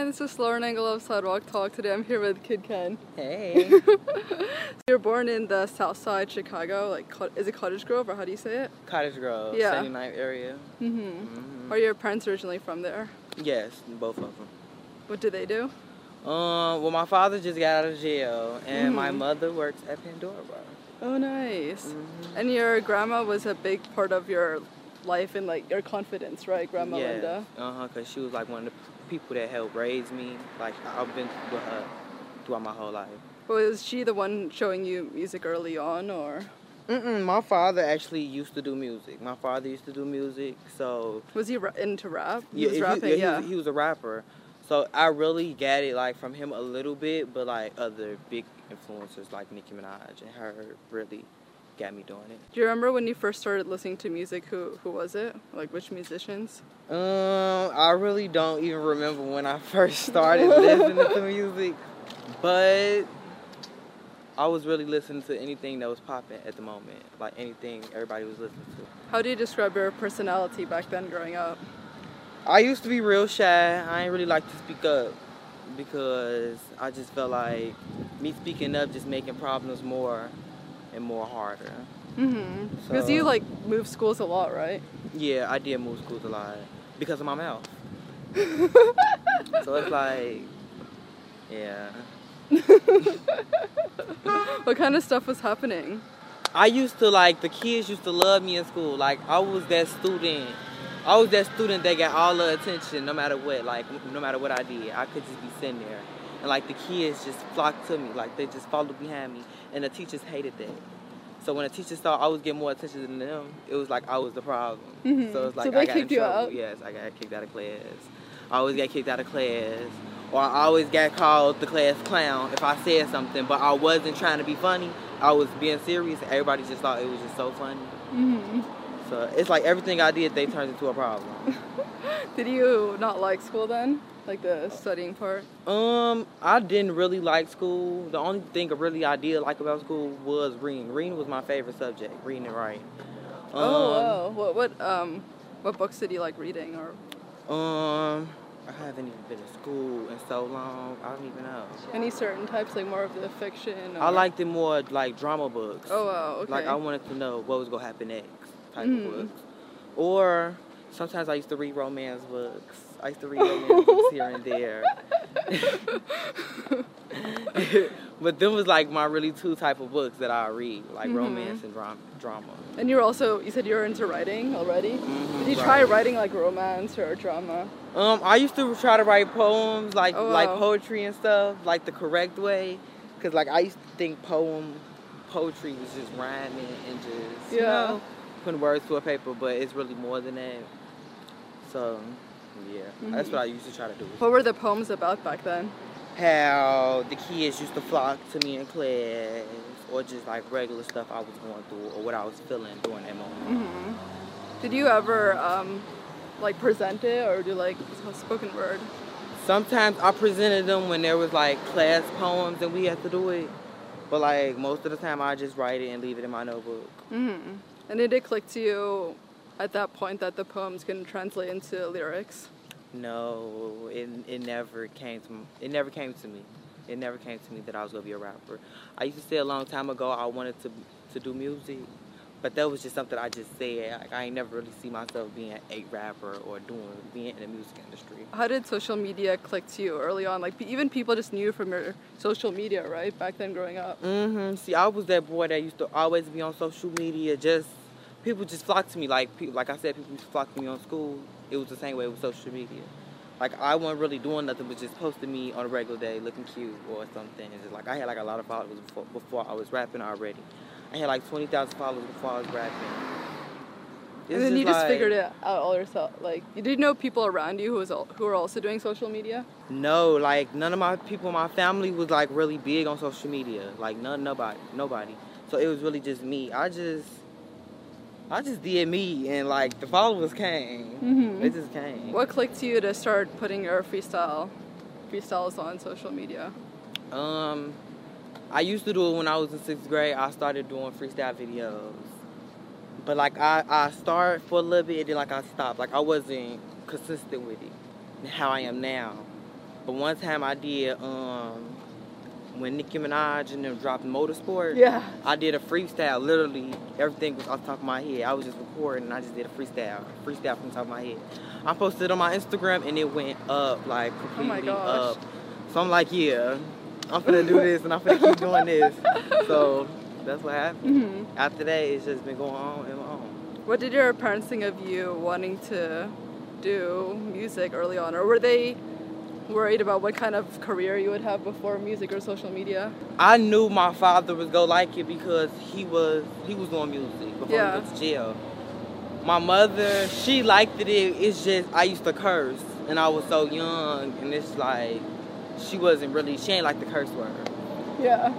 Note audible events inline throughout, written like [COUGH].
Hi, this is Lauren Engel of Sidewalk Talk. Today I'm here with Kidd Kenn. Hey. [LAUGHS] You're born in the South Side Chicago, like is it Cottage Grove or how do you say it? Cottage Grove, Yeah. 79th area. Mm-hmm. hmm Are your parents originally from there? Yes, both of them. What do they do? Um, well, my father just got out of jail, and my Mhm. mother works at Pandora. Oh, nice. Mhm. And your grandma was a big part of your life and like your confidence, right, Grandma yes. Linda? Uh huh. Cause she was like one of the people that helped raise me. Like I've been with her throughout my whole life. Was she the one showing you music early on, or Mm-mm, my father actually used to do music. My father used to do music, so was he ra- into rap? He yeah, was he- rapping, yeah, yeah. He, was, he was a rapper. So I really got it like from him a little bit, but like other big influencers like Nicki Minaj and her really got me doing it. Do you remember when you first started listening to music? Who who was it? Like which musicians? Um, I really don't even remember when I [LAUGHS] first started listening to music, but I was really listening to anything that was popping at the moment, like anything everybody was listening to. How do you describe your personality back then, growing up? I used to be real shy. I didn't really like to speak up because I just felt like me speaking up just making problems more and more harder. Mm-hmm. Because you like move schools a lot, right? Yeah, I did move schools a lot because of my mouth. so it's [LAUGHS] like, yeah. [LAUGHS] what kind of stuff was happening? I used to like the kids used to love me in school. Like I was that student. I was that student that got all the attention no matter what. Like no matter what I did, I could just be sitting there, and like the kids just flocked to me. Like they just followed behind me, and the teachers hated that. So when the teachers saw I was getting more attention than them, it was like I was the problem. Mhm. So it's So like they I got in trouble. out? Yes, I got kicked out of class. I always got kicked out of class. Or I always got called the class clown if I said something, but I wasn't trying to be funny. I was being serious. Everybody just thought it was just so funny. Mm-hmm. So it's like everything I did, they turned into a problem. [LAUGHS] Did you not like school then? Like the studying part? Um, I didn't really like school. The only thing I really I did like about school was reading. Reading was my favorite subject. Reading and writing. oh, wow. What what um what books did you like reading or Um, I haven't even been to school in so long. I don't even know. any certain types like more of the fiction? Or... I liked it more like drama books. Oh wow. Okay. Like I wanted to know what was gonna happen next type Mhm. of books. Or sometimes I used to read romance books. I used to read romance books here and there. [LAUGHS] but them was like my really two type of books that I read, like Mhm. romance and drama. drama. and you were also you said you're into writing already. Mhm, Did you right. try writing like romance or drama? Um, I used to try to write poems, like Oh, like poetry and stuff, like the correct way, cause like I used to think poem poetry was just rhyming and just you know putting words to a paper, but it's really more than that. So yeah, that's Mhm. what I used to try to do. What were the poems about back then? How the kids used to flock to me in class, or just like regular stuff I was going through, or what I was feeling during that moment. hmm Did you ever um like present it or do like spoken word? Sometimes I presented them when there was like class poems and we had to do it. But like most of the time I just write it and leave it in my notebook. hmm And did it click to you at that point that the poems can translate into lyrics? No, it, it never came to it never came to me. It never came to me that I was gonna be a rapper. I used to say a long time ago I wanted to to do music, but that was just something I just said. Like I ain't never really see myself being a rapper or doing being in the music industry. How did social media click to you early on? Like even people just knew from your social media, right? Back then, growing up. Mm-hmm. See, I was that boy that used to always be on social media. Just people just flocked to me. Like, pe- like I said, people used to to me on school. It was the same way with social media. Like I wasn't really doing nothing but just posting me on a regular day, looking cute or something. It's just like I had like a lot of followers before, before I was rapping already. I had like twenty thousand followers before I was rapping. It's and then you just like- figured it out all yourself. Like, you did know people around you who was al- who were also doing social media. No, like none of my people, in my family was like really big on social media. Like none, nobody, nobody. So it was really just me. I just, I just did me, and like the followers came. Mhm. They just came. What clicked you to start putting your freestyle freestyles on social media? Um, I used to do it when I was in sixth grade. I started doing freestyle videos, but like I, I started for a little bit, and then like I stopped. Like I wasn't consistent with it, how I am now. But one time I did, um, when Nicki Minaj and them dropped Motorsport. Yeah. I did a freestyle. Literally, everything was off the top of my head. I was just recording, and I just did a freestyle, freestyle from the top of my head. I posted it on my Instagram, and it went up like Oh completely gosh. up. So I'm like, yeah, I'm gonna do this, and I'm gonna keep doing this. So that's what happened. hmm After that, it's just been going on and on. What did your parents think of you wanting to do music early on, or were they worried about what kind of career you would have before music or social media? I knew my father was gonna like it because he was he was doing music before Yeah. he went to jail. My mother, she liked it. It's just I used to curse, and I was so young, and it's like she wasn't really she ain't like the curse word. Yeah.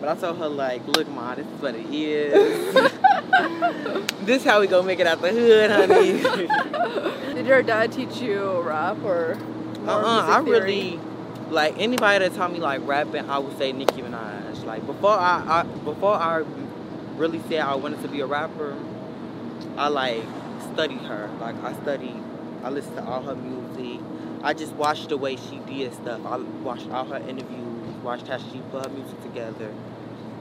But I told her like, look, ma, this is what it is. [LAUGHS] this how we gonna make it out the hood, honey. [LAUGHS] Did your dad teach you rap or Uh-uh, I theory? really like anybody that taught me like rapping. I would say Nicki Minaj. Like before I, I before I really said I wanted to be a rapper, I like studied her. Like I studied, I listened to all her music. I just watched the way she did stuff. I watched all her interviews, watched how she put her music together.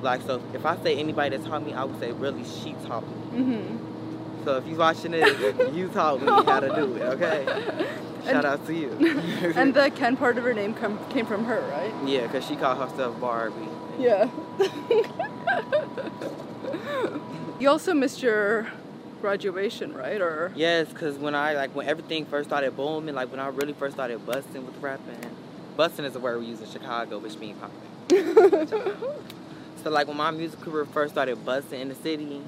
Like so, if I say anybody that taught me, I would say really she taught me. Mm-hmm. So if you're watching this, you taught me how to do it. Okay, [LAUGHS] shout And- out to you. [LAUGHS] And the Kenn part of her name come, came from her, right? Yeah, because she called herself Barbie. Yeah. you also missed your graduation, right? Or Yes, because when I, like, when everything first started booming, like, when I really first started busting with rapping, busting is a word we use in Chicago, which means popping. So, like, when my music career first started busting in the city,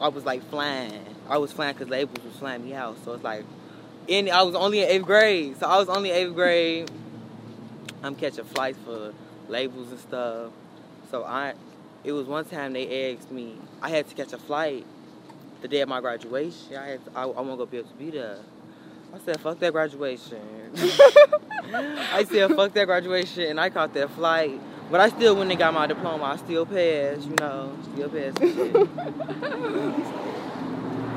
I was, like, flying. I was flying because labels was flying me out. So, it's like, in, I was only in eighth grade. So, I was only eighth grade. I'm catching flights for labels and stuff. So, I, it was one time they asked me, I had to catch a flight the day of my graduation. I had to, I, I won't go be able to be there. I said, fuck that graduation. [LAUGHS] I said, fuck that graduation, and I caught that flight. But I still went and got my diploma. I still passed, you know, still passed. [LAUGHS] [LAUGHS]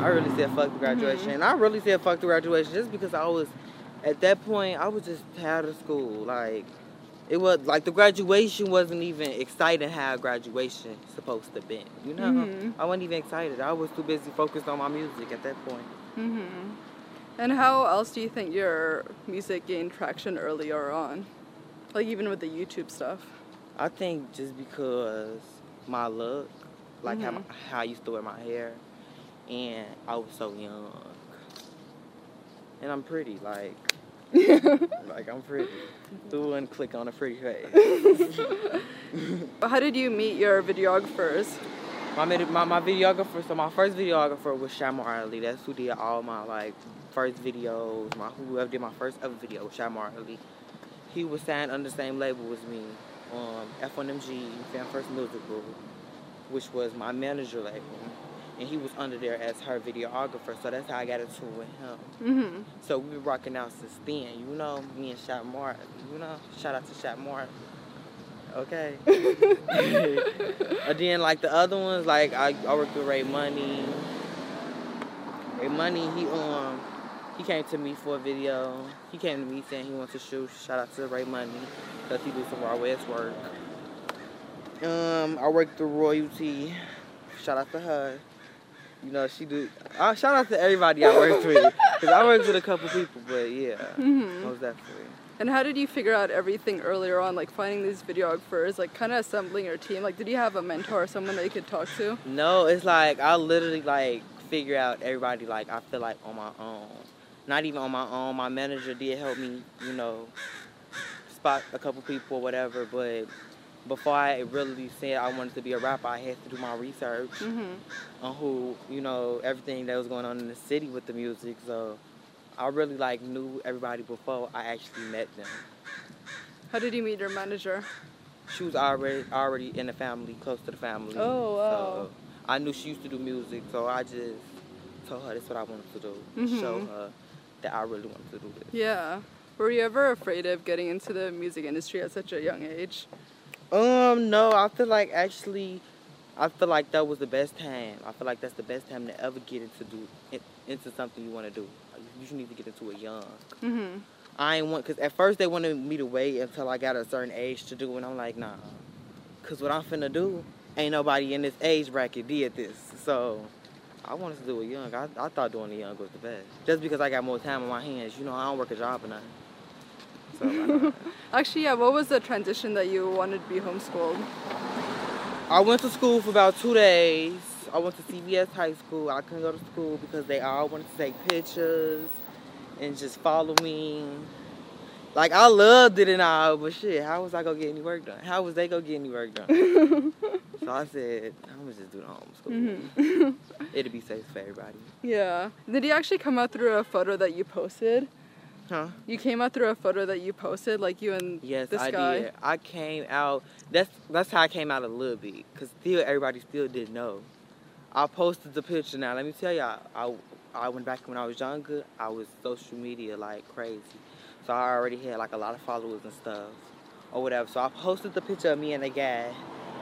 I really said fuck the graduation. And I really said fuck the graduation just because I was, at that point, I was just tired of school. Like, it was, like, the graduation wasn't even exciting how graduation supposed to be. You know? Mhm. I wasn't even excited. I was too busy focused on my music at that point. hmm And how else do you think your music gained traction earlier on? Like even with the YouTube stuff. I think just because my look, like how, Mhm. my, how I used to wear my hair, and I was so young, and I'm pretty, like, [LAUGHS] like I'm pretty. Who wouldn't click on a pretty face? [LAUGHS] How did you meet your videographers? my, my my videographer, so my first videographer was Shy Marley. That's who did all my like first videos. My whoever did my first ever video was Shy Marley. He was signed under the same label as me, um, F1MG, Fan First Musical, which was my manager label, and he was under there as her videographer. So that's how I got into it with him. Mm-hmm. So we been rocking out since then, you know, me and Shot Marley, you know, shout out to Shot Marley. Okay. [LAUGHS] [LAUGHS] and then like the other ones, like I, I worked with Ray Money. Ray Money, he um he came to me for a video. He came to me saying he wants to shoot. Shout out to Ray Money, cause he do some Raw West work. Um, I worked with Royalty. Shout out to her. You know, she do. Uh, shout out to everybody I worked with, cause I worked with a couple people, but yeah, Mhm. most definitely. And how did you figure out everything earlier on, like finding these videographers, like kind of assembling your team? Like, did you have a mentor or someone that you could talk to? No, it's like I literally like figure out everybody like I feel like on my own. Not even on my own. My manager did help me, you know, spot a couple people or whatever, but before I really said I wanted to be a rapper, I had to do my research Mhm. on who, you know, everything that was going on in the city with the music. So I really like knew everybody before I actually met them. How did you meet your manager? She was already already in the family, close to the family. Oh, wow. So I knew she used to do music, so I just told her that's what I wanted to do. Show Mhm. her that I really wanted to do this. Yeah. Were you ever afraid of getting into the music industry at such a young age? Um, no, I feel like actually, I feel like that was the best time. I feel like that's the best time to ever get into do in, into something you want to do. You should need to get into it young. Mm-hmm. I ain't want, cause at first they wanted me to wait until I got a certain age to do, and I'm like, nah, cause what I'm finna do, ain't nobody in this age bracket did this, so I wanted to do it young. I, I thought doing it young was the best, just because I got more time on my hands. You know, I don't work a job or nothing. So? [LAUGHS] Actually, yeah. What was the transition that you wanted to be homeschooled? I went to school for about two days. I went to CBS High School. I couldn't go to school because they all wanted to take pictures and just follow me. Like I loved it and all, but shit, how was I gonna get any work done? How was they gonna get any work done? [LAUGHS] so I said, I'm gonna just do the homeschool. [LAUGHS] Mhm. It'll be safe for everybody. yeah. Did you actually come out through a photo that you posted? Huh? You came out through a photo that you posted, like you and this guy. Yes, this I guy. did. I came out. That's that's how I came out a little bit, cause still everybody still didn't know. I posted the picture. Now let me tell y'all, I I went back when I was younger. I was social media like crazy, so I already had like a lot of followers and stuff, or whatever. So I posted the picture of me and the guy,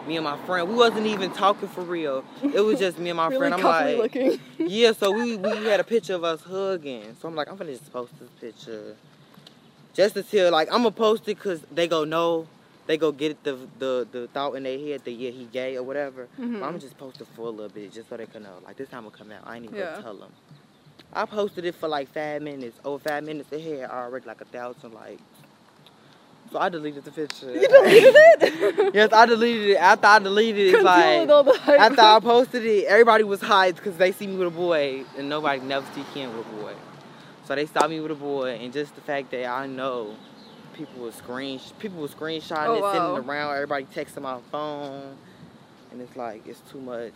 me and my friend. We wasn't even talking for real. It was just me and my [LAUGHS] really friend. I'm like, looking. yeah, so we, we had a picture of us hugging. So I'm like, I'm gonna just post this picture. Just to tell, like, I'm gonna post it because they go know, they go get the the the thought in their head that yeah he gay or whatever. But mm-hmm. I'm just post it for a little bit just so they can know. Like this time will come out. I ain't even Yeah. gonna tell them. I posted it for like five minutes. Over five minutes, it had already like a thousand likes. So I deleted the picture. You deleted it? [LAUGHS] yes, I deleted it. After I deleted it, like after I posted it, everybody was hyped because they see me with a boy, and nobody never see Kenn with a boy. So they saw me with a boy, and just the fact that I know people were screen people were screenshotting Oh, it, wow. sending it around, everybody texting my phone, and it's like it's too much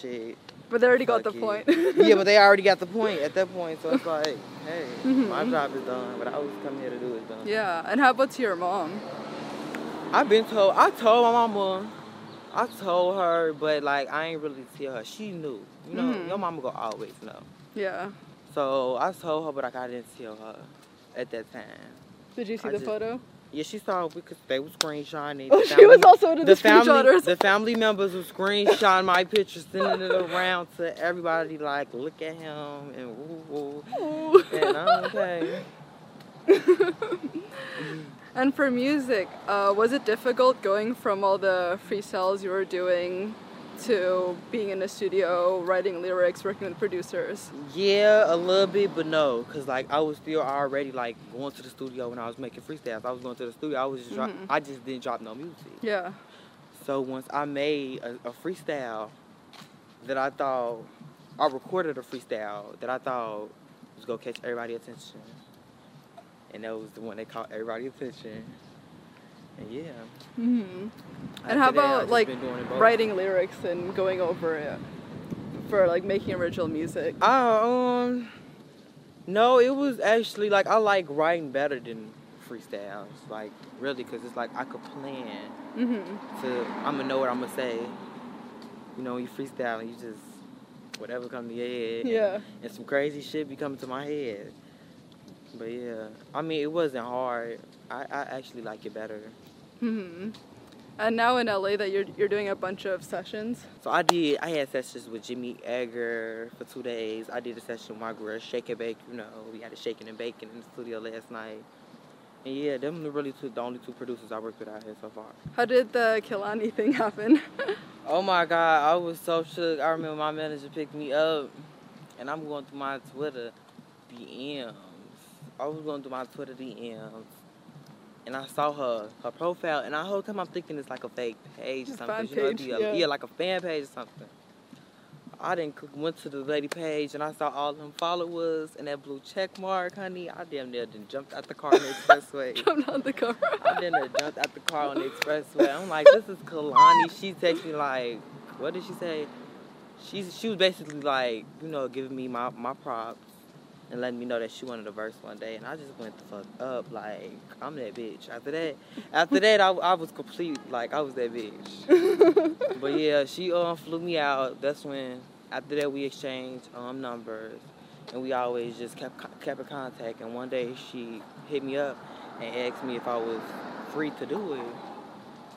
shit. But they already got the point. yeah, but they already got the [LAUGHS] point at that point, so it's like, hey, my Mhm. job is done. What I was coming here to do is done. yeah. And how about to your mom? I've been told. I told my mama. I told her, but like I ain't really tell her. She knew. You know, Mhm. your mama gonna always know. Yeah. So I told her, but like I didn't tell her at that time. Did you see I the just- photo? Yeah, she saw it because they were screenshotting. Oh, The she was also the, the family, the family members were screenshotting my picture, sending it around to everybody. Like, look at him and woo woo. Ooh. And I'm okay. [LAUGHS] And for music, uh, was it difficult going from all the free freestyles you were doing to being in the studio, writing lyrics, working with producers? Yeah, a little bit, but no, cause like I was still already like going to the studio when I was making freestyles. I was going to the studio. I was just, dro- Mhm. I just didn't drop no music. Yeah. So once I made a, a freestyle that I thought I recorded a freestyle that I thought was gonna catch everybody's attention, and that was the one that caught everybody's attention. And yeah. hmm And how about like been doing it both. writing lyrics and going over it for like making original music? Um no, it was actually like I like writing better than freestyles, like really, cause it's like I could plan hmm to I'm gonna know what I'm gonna say. You know, you freestyle and you just whatever comes to your head. Yeah. And some crazy shit be coming to my head. But yeah, I mean it wasn't hard. I, I actually like it better. Hmm And now in LA, that you're you're doing a bunch of sessions. So I did. I had sessions with Jimmy Egger for two days. I did a session with my girl Shake and Bake. You know, we had a shaking and baking in the studio last night. And yeah, them the really two, the only two producers I worked with out here so far. How did the Kehlani thing happen? [LAUGHS] Oh my God, I was so shook. I remember my manager picked me up, and I'm going through my Twitter DMs. I was going through my Twitter DMs, and I saw her her profile, and the whole time I'm thinking it's like a fake page or something. you know, it'd be a- yeah. yeah, like a fan page or something. I didn't went to the lady page and I saw all them followers and that blue check mark, honey. I damn near done jumped out the car on the expressway. [LAUGHS] Jumped out the car. I damn near jumped out the car on the expressway. I'm like, this is Kehlani. She texted me like, what did she say? She she was basically like, you know, giving me my my props and letting me know that she wanted a verse one day, and I just went the fuck up. Like I'm that bitch. After that, after that, I, I was complete. Like I was that bitch. [LAUGHS] but yeah, she um flew me out. That's when after that we exchanged um numbers, and we always just kept kept in contact. And one day she hit me up and asked me if I was free to do it.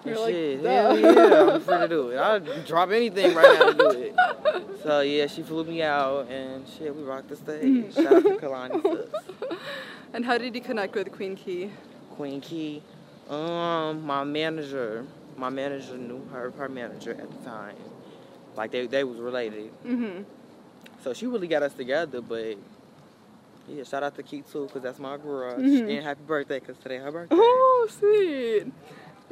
You're like, shit, "Duh." hell yeah, I'm free to do it. [LAUGHS] I'd drop anything right now to do it. So yeah, she flew me out and shit, we rocked the stage. Shout out to Kehlani [LAUGHS] And how did you connect with Queen Key? Queen Key. Um, my manager, my manager knew her, her manager at the time. Like they, they was related. Mm-hmm. So she really got us together, but yeah, shout out to Key too, cause that's my girl. Mhm. And happy birthday, cause today her birthday. Oh, sweet. [LAUGHS]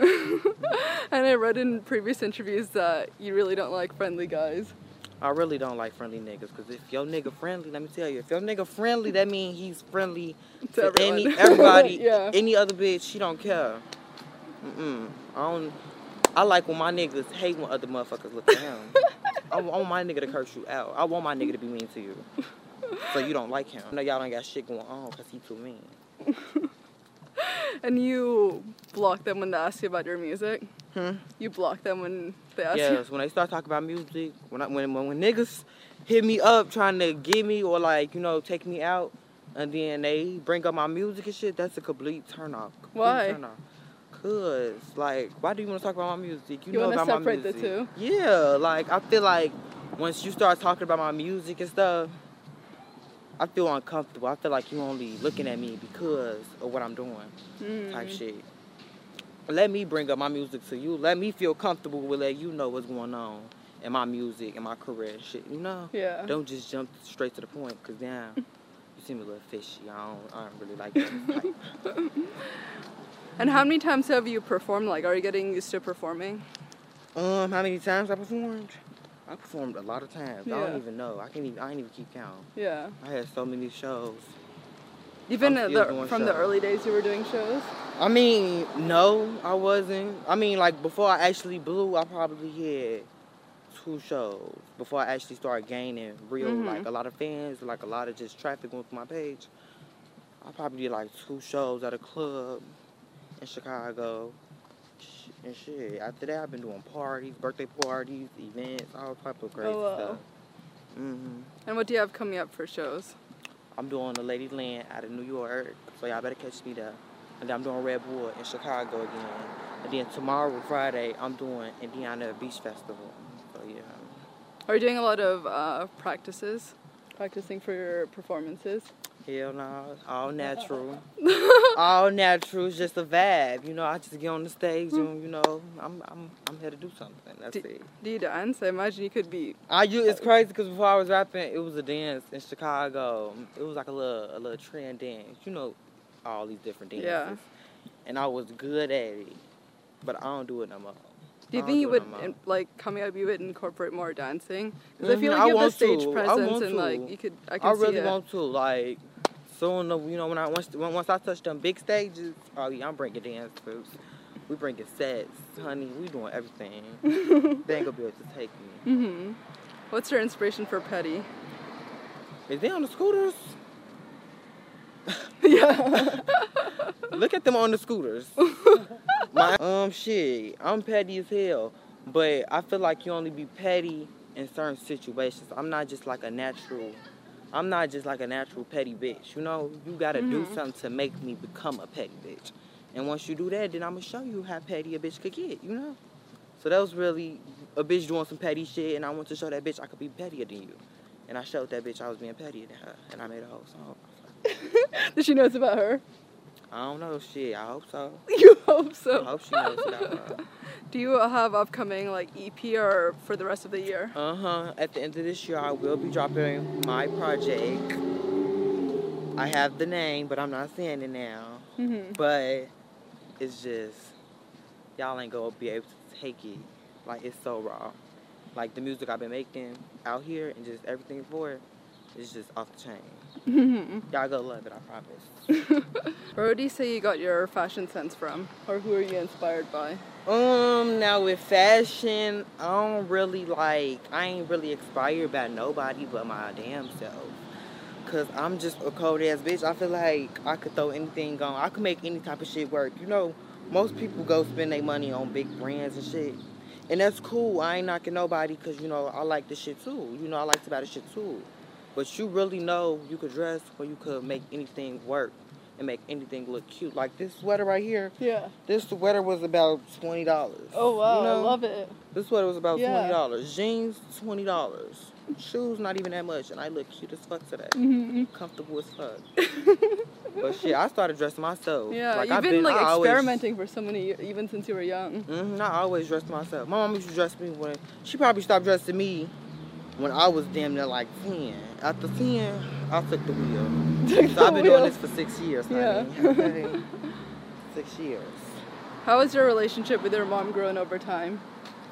and I read in previous interviews that you really don't like friendly guys. I really don't like friendly niggas, cause if your nigga friendly, let me tell you, if your nigga friendly, that means he's friendly To to any [LAUGHS] everybody, Yeah. any other bitch. She don't care. Mm-mm. I don't. I like when my niggas hate when other motherfuckers look at him. I want I want my nigga to curse you out. I want my nigga to be mean to you, so you don't like him. I know y'all don't got shit going on, cause he too mean. [LAUGHS] [LAUGHS] And you block them when they ask you about your music. Hmm? You block them when they ask you. Yes, when they start talking about music, when I, when, when when niggas hit me up trying to get me or like you know take me out, and then they bring up my music and shit, that's a complete turn off. Complete Why? Turn off. Cause like, why do you want to talk about my music? You know wanna about my separate the music. two? Yeah, like I feel like once you start talking about my music and stuff, I feel uncomfortable. I feel like you're only looking at me because of what I'm doing type Mm. shit. Let me bring up my music to you. Let me feel comfortable with letting you know what's going on in my music and my career and shit. You know? Yeah. Don't just jump straight to the point, cause damn, [LAUGHS] you seem a little fishy. I don't, I don't really like that. [LAUGHS] And how many times have you performed? Like, are you getting used to performing? um, how many times I performed? I performed a lot of times. I don't even know. I can't even. I ain't even keep count. Yeah. I had so many shows. Even I'm at still the, from the early days you were doing shows? I mean, no, I wasn't. I mean, like before I actually blew, I probably had two shows before I actually started gaining real Mhm. like a lot of fans, like a lot of just traffic through my page. I probably did like two shows at a club in Chicago. And shit. After that, I've been doing parties, birthday parties, events, all type of crazy Oh, wow. stuff. hmm And what do you have coming up for shows? I'm doing the Lady Land out of New York, so y'all better catch me there. And then I'm doing Red Bull in Chicago again. And then tomorrow, Friday, I'm doing Indiana Beach Festival. So yeah. Are you doing a lot of uh, practices? Practicing for your performances? Hell no, all natural. [LAUGHS] [LAUGHS] all natural, is just a vibe. You know, I just get on the stage and you know, I'm I'm I'm here to do something. That's Do- it. Do you dance? I imagine you could be. I u- it's crazy because before I was rapping, it was a dance in Chicago. It was like a little a little trend dance. You know, all these different dances. Yeah. And I was good at it, but I don't do it no more. Do you think you would, do it no more. in, like, coming up, you would incorporate more dancing? Because I feel Mhm, like I you have the stage to. Presence and, like, you could. I can I really want to like. Soon, you know, when I once once I touch them big stages, oh yeah, I'm bringing dancers. We bringing sets, honey. We doing everything. [LAUGHS] they ain't gonna be able to take me. Mm-hmm. What's your inspiration for Petty? Is they on the scooters? [LAUGHS] yeah. [LAUGHS] Look at them on the scooters. My um shit, I'm petty as hell, but I feel like you only be petty in certain situations. I'm not just like a natural. I'm not just like a natural petty bitch. You know, you gotta do Mhm. something to make me become a petty bitch. And once you do that, then I'm gonna show you how petty a bitch could get. You know. So that was really a bitch doing some petty shit, and I want to show that bitch I could be pettier than you. And I showed that bitch I was being pettier than her, and I made a whole song. [LAUGHS] Does she know it's about her? I don't know, shit. I hope so. [LAUGHS] You hope so. I hope she knows about her. [LAUGHS] Do you have upcoming like EP or for the rest of the year? Uh huh. At the end of this year, I will be dropping my project. I have the name, but I'm not saying it now. hmm But it's just y'all ain't gonna be able to take it. Like it's so raw. like the music I've been making out here and just everything for it is just off the chain. Y'all gonna love it, I promise. Where do you say you got your fashion sense from? Or who are you inspired by? Um, now with fashion, I don't really like, I ain't really inspired by nobody but my damn self. Cause I'm just a cold ass bitch. I feel like I could throw anything on. I could make any type of shit work. You know, most people go spend their money on big brands and shit. And that's cool. I ain't knocking nobody because, you know, I like the shit too. You know, I like to buy this shit too. But you really know you could dress or you could make anything work and make anything look cute. Like this sweater right here. Yeah. This sweater was about twenty dollars. Oh wow, you know? I love it. This sweater was about Yeah. twenty dollars. Jeans twenty dollars. Shoes not even that much, and I look cute as fuck today. hmm Comfortable as fuck. [LAUGHS] but shit, I started dressing myself. Yeah, like, you've I've been, like I always- experimenting for so many years, even since you were young. Mhm, I always dressed myself. My mom used to dress me when she probably stopped dressing me when I was damn near like ten. After ten, I took the wheel. [LAUGHS] So I've been doing this for six years. Yeah. honey, [LAUGHS] okay? six years. How was your relationship with your mom growing over time?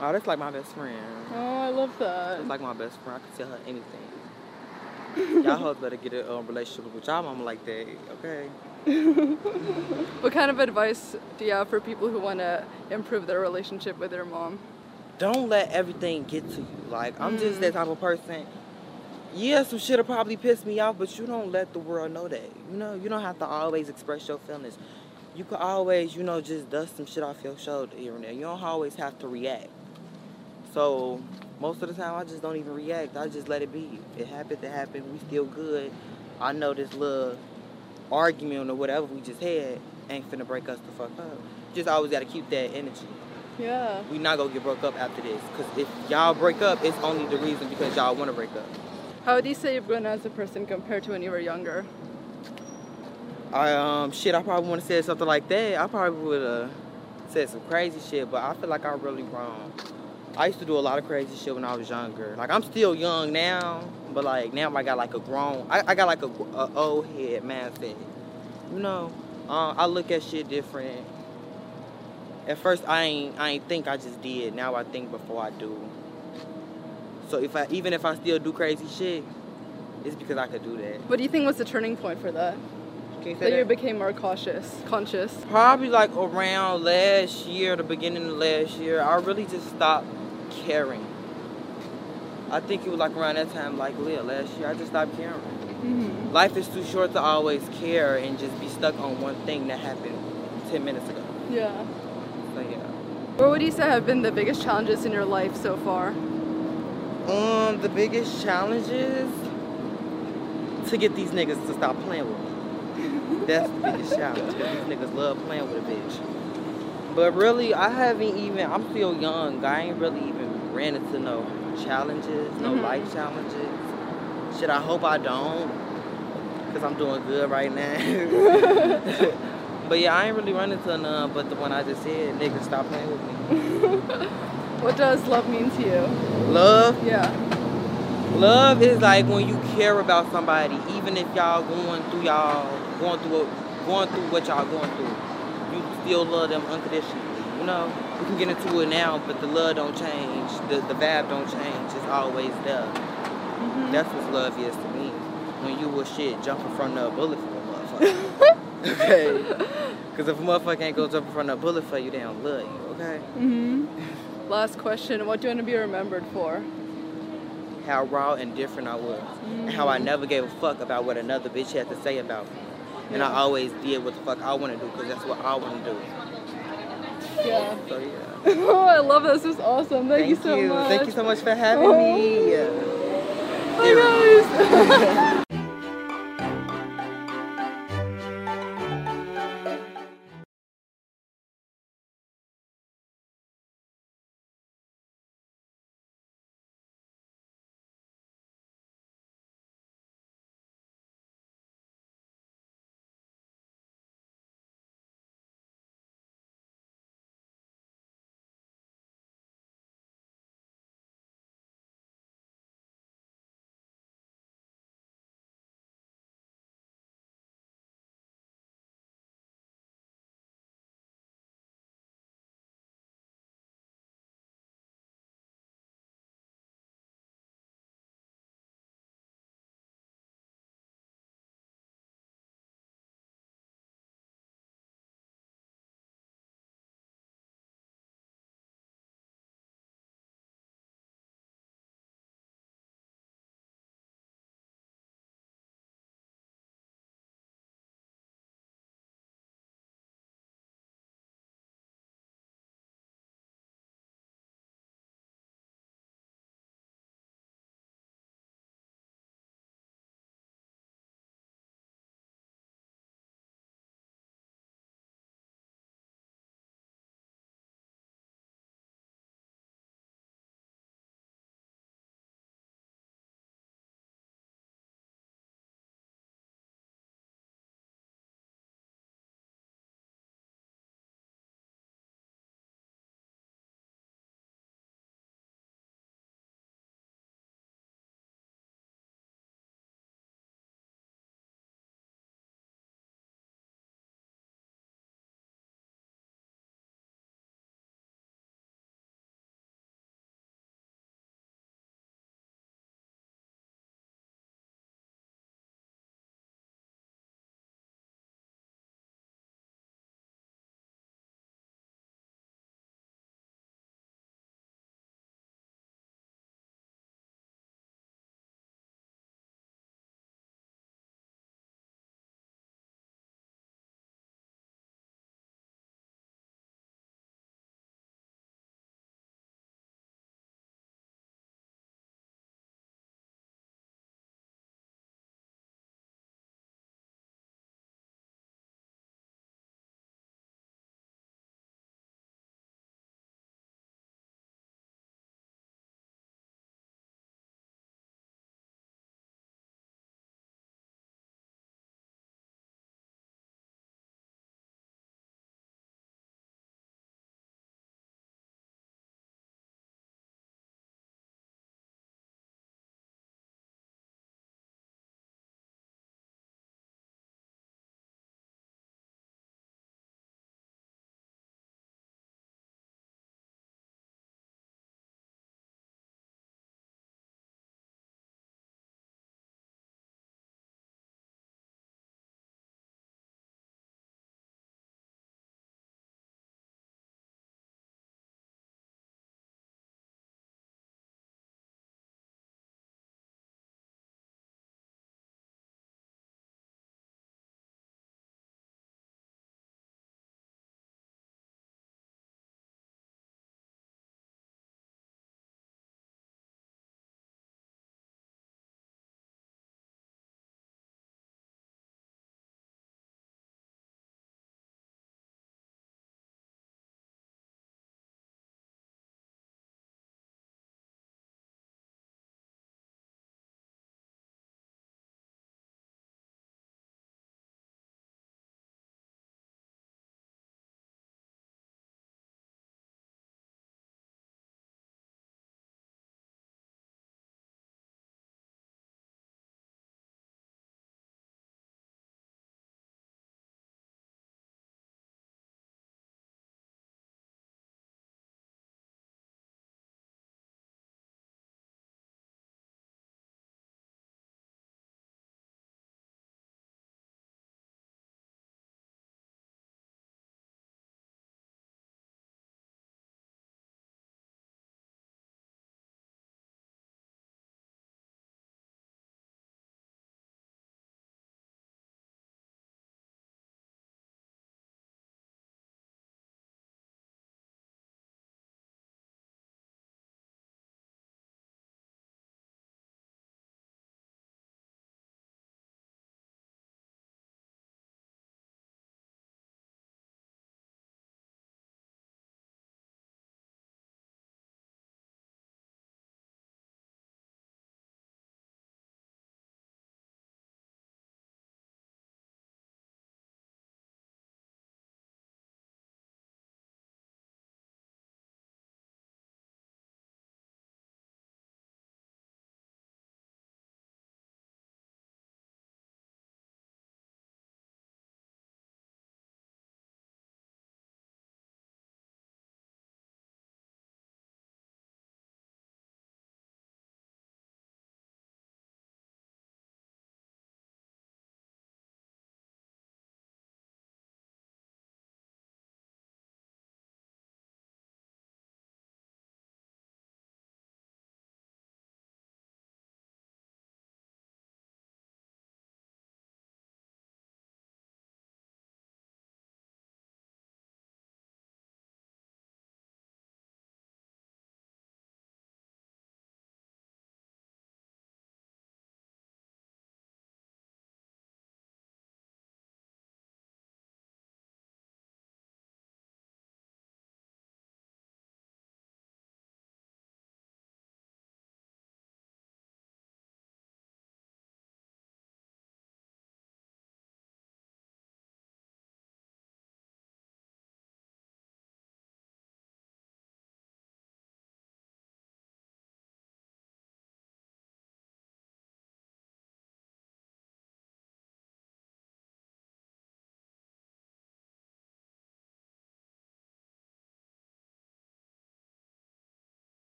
Oh, that's like my best friend. Oh, I love that. It's like my best friend. I could tell her anything. y'all hoes better get a um, relationship with y'all mama like that, okay? [LAUGHS] What kind of advice do you have for people who want to improve their relationship with their mom? Don't let everything get to you. Like, I'm just that mm-hmm. type of person. Yeah, some shit'll probably piss me off, but you don't let the world know that. You know, you don't have to always express your feelings. You could always, you know, just dust some shit off your shoulder here and there. You don't always have to react. So, most of the time, I just don't even react. I just let it be. It happened, it happened. We still good. I know this little argument or whatever we just had ain't finna break us the fuck up. Just always gotta keep that energy. Yeah. We not gonna get broke up after this. Cause if y'all break up, it's only the reason because y'all wanna break up. How do you say you've grown as a person compared to when you were younger? I um shit, I probably wanna say something like that. I probably would have said some crazy shit, but I feel like I really wrong. I used to do a lot of crazy shit when I was younger. Like I'm still young now, but like now I got like a grown, I, I got like a, a old head mindset. You know, uh, I look at shit different. At first I ain't I ain't think I just did. Now I think before I do. So if I even if I still do crazy shit, it's because I could do that. What do you think was the turning point for that? You say That you became more cautious, conscious. Probably like around last year, the beginning of last year, I really just stopped caring. I think it was like around that time, like Leah, last year, I just stopped caring. hmm Life is too short to always care and just be stuck on one thing that happened 10 minutes ago. Yeah. So, yeah. What would you say have been the biggest challenges in your life so far? Um, the biggest challenges to get these niggas to stop playing with me. [LAUGHS] That's the biggest challenge because these niggas love playing with a bitch. But really, I haven't even, I'm still young. I ain't really even ran into no challenges, no Mhm. life challenges. Shit, I hope I don't because I'm doing good right now. [LAUGHS] [LAUGHS] but yeah, I ain't really run into none but the one I just said, Nigga, stop playing with me. [LAUGHS] What does love mean to you? Love, Yeah. Love is like when you care about somebody, even if y'all going through y'all going through going through what y'all going through, you still love them unconditionally. You know, we can get into it now, but the love don't change. The the vibe don't change. It's always there. Mhm. That's what love is to me. When you will shit jumping from a bullet for a [LAUGHS] motherfucker. Okay. [LAUGHS] Because if a motherfucker ain't gonna jump in front of a bullet for you, they don't love you. Okay. hmm [LAUGHS] Last question. What do you want to be remembered for? how raw and different I was, and how I never gave a fuck about what another bitch had to say about me. And I always did what the fuck I want to do because that's what I want to do. Yeah. So yeah. [LAUGHS] oh, I love this. This is awesome. Thank, you so much. Thank you so much for having Oh. me. Bye, guys.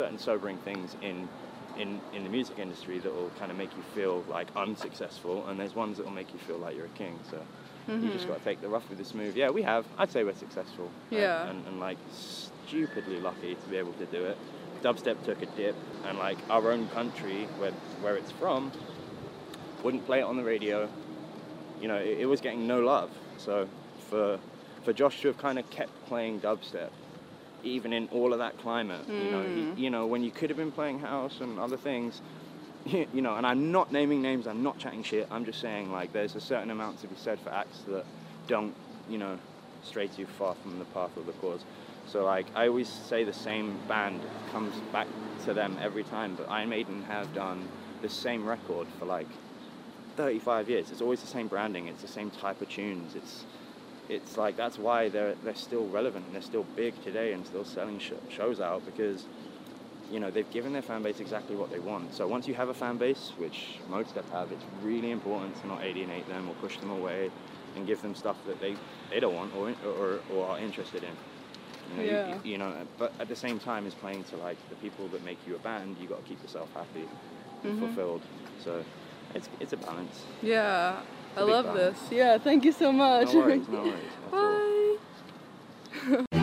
Certain sobering things in in in the music industry that will kind of make you feel like unsuccessful, and there's ones that will make you feel like you're a king. So you just mm-hmm. got to take the rough with the smooth. Yeah, we have. I'd say we're successful. and- Yeah. And, and, like stupidly lucky to be able to do it. Dubstep took a dip, and like our own country, where where it's from, wouldn't play it on the radio. You know, it, it was getting no love. So for for Josh to have kind of kept playing dubstep, even in all of that climate, you know, he, mm. you know, when you could have been playing house and other things, [LAUGHS] you know, and I'm not naming names, I'm not chatting shit. I'm just saying like there's a certain amount to be said for acts that don't, you know, stray too far from the path of the cause. So like I always say the same band comes back to them every time, but Iron Maiden have done the same record for like 35 years. It's always the same branding. It's the same type of tunes. It's it's like that's why they're they're still relevant and they're still big today and still selling sh- shows out because you know they've given their fan base exactly what they want. So once you have a fan base, which most of have, it's really important to not alienate them or push them away and give them stuff that they, they don't want or, or or are interested in. You know, Yeah. you, you know, but at the same time as playing to like the people that make you a band, you got to keep yourself happy and Mm-hmm. fulfilled. So it's it's a balance. Yeah. I love this. Yeah, thank you so much. No worries, no worries. [LAUGHS] Bye. [LAUGHS]